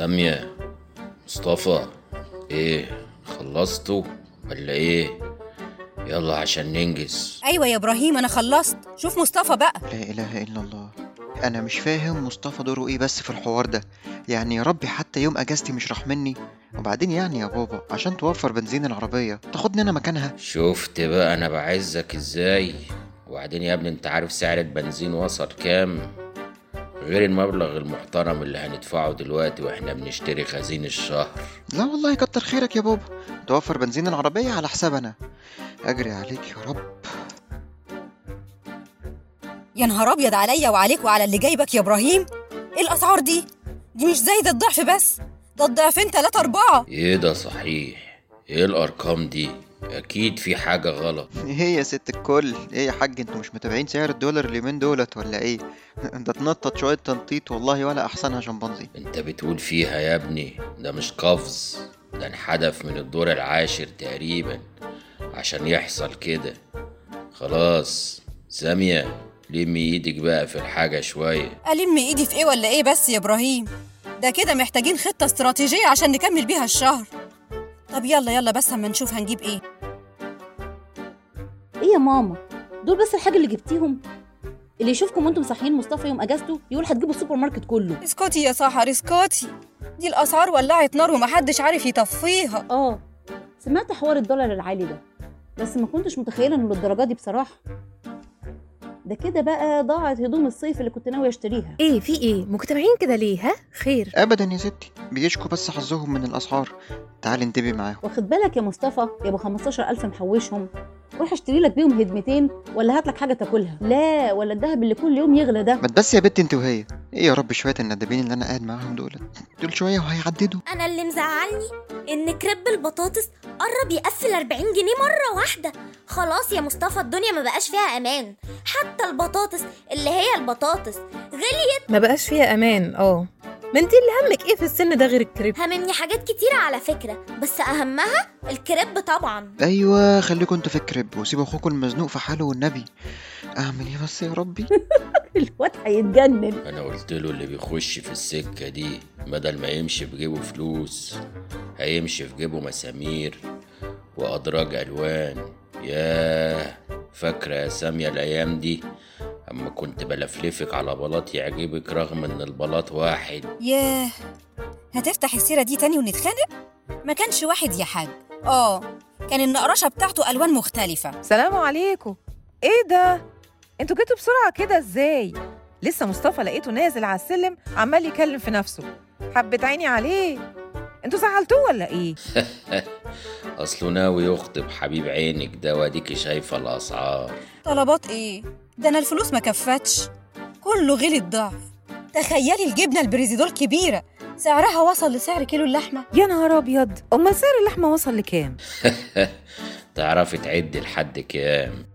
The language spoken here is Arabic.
سامية مصطفى. إيه خلصتوا ولا إيه؟ يلا عشان ننجز. أيوه يا إبراهيم أنا خلصت. شوف مصطفى بقى. لا إله إلا الله. أنا مش فاهم مصطفى دوره إيه بس في الحوار ده. يعني يا ربي حتى يوم أجازتي مش راح مني. وبعدين يعني يا بابا عشان توفر بنزين العربية تاخدني أنا مكانها. شفت بقى أنا بعزك إزاي؟ وبعدين يا ابني أنت عارف سعر البنزين وصل كام؟ غير المبلغ المحترم اللي هندفعه دلوقتي وإحنا بنشتري خزين الشهر. لا والله كتر خيرك يا بابا. توفر بنزين العربية على حساب أنا أجري عليك يا رب. يا نهار أبيض عليا وعليك وعلى اللي جايبك يا إبراهيم. إيه الأسعار دي؟ دي مش زايده الضعف بس. ده الضعفين تلاتة أربعة. إيه ده صحيح؟ إيه الأرقام دي؟ أكيد في حاجة غلط. إيه يا ست الكل. إيه يا حاج أنتوا مش متابعين سعر الدولار اليومين دولت ولا إيه؟ ده اتنطط شوية تنطيط والله ولا أحسنها شمبانزي أنت بتقول فيها يا ابني؟ ده مش قفز. ده انحدف من الدور العاشر تقريبا عشان يحصل كده. خلاص سامية لمي إيدك بقى في الحاجة شوية. ألم إيدي في إيه ولا إيه بس يا إبراهيم؟ ده كده محتاجين خطة استراتيجية عشان نكمل بيها الشهر. طب يلا يلا بس اما نشوف هنجيب إيه. إيه يا ماما؟ دول بس الحاجة اللي جبتيهم؟ اللي يشوفكم وأنتم صاحيين مصطفى يوم أجازته يقول هتجيبوا السوبر ماركت كله. اسكتي يا سحر اسكتي. دي الأسعار ولعت نار ومحدش عارف يطفيها. آه سمعت حوار الدولار العالي ده بس ما كنتش متخيلة إنه للدرجة دي بصراحة. ده كده بقى ضاعت هدوم الصيف اللي كنت ناويه اشتريها. إيه في إيه؟ مجتمعين كده ليه؟ ها؟ خير. أبدا يا ستي. بيشكوا بس حظهم من الأسعار. تعالي انتبهي معاهم. واخد بالك يا مصطفى؟ يا ابو 15000 محوشهم. روح اشتري لك بيهم هدمتين ولا هات لك حاجة تاكلها. لا ولا الدهب اللي كل يوم يغلى ده. ما تبس يا بت انت وهي. إيه يا رب شوية الندبين اللي أنا قاعد معاهم دول؟ دول شوية وهيعددوا. أنا اللي مزعلني إن كريب البطاطس قرب يقفل 40 جنيه مرة واحدة. خلاص يا مصطفى الدنيا ما بقاش فيها أمان. حتى البطاطس اللي هي البطاطس غليت. ما بقاش فيها أمان آه. ما انت اللي همك إيه في السن ده غير الكريب؟ هممني حاجات كتيرة على فكرة بس أهمها الكريب طبعا. أيوة خليكوا أنتوا في الكريب وسيبوا أخوكوا المزنوق في حاله والنبي. أعمل إيه بس يا ربي. الواد هيتجنن أنا قلت له اللي بيخش في السكة دي بدل ما يمشي في جيبه فلوس هيمشي في جيبه مسامير وأدراج ألوان. ياه فاكرة يا سامية الأيام دي؟ أما كنت بلفلفك على بلاط يعجبك رغم إن البلاط واحد. ياه هتفتح السيرة دي تاني ونتخانق؟ ما كانش واحد يا حاج. آه كان النقرشة بتاعته ألوان مختلفة. سلام عليكم. إيه ده؟ أنتوا جيتوا بسرعة كده إزاي؟ لسه مصطفى لقيته نازل على السلم عمال يكلم في نفسه. حبت عيني عليه. أنتوا زعلتوه ولا إيه؟ أصله ناوي يخطب حبيب عينك ده وأديكي شايفة الأسعار. طلبات إيه؟ ده أنا الفلوس ما كفتش. كله غلي الضعف. تخيلي الجبنة البريزيدول كبيرة سعرها وصل لسعر كيلو اللحمة. يا نهار أبيض. أمال سعر اللحمة وصل لكام؟ تعرفي تعدي لحد كام؟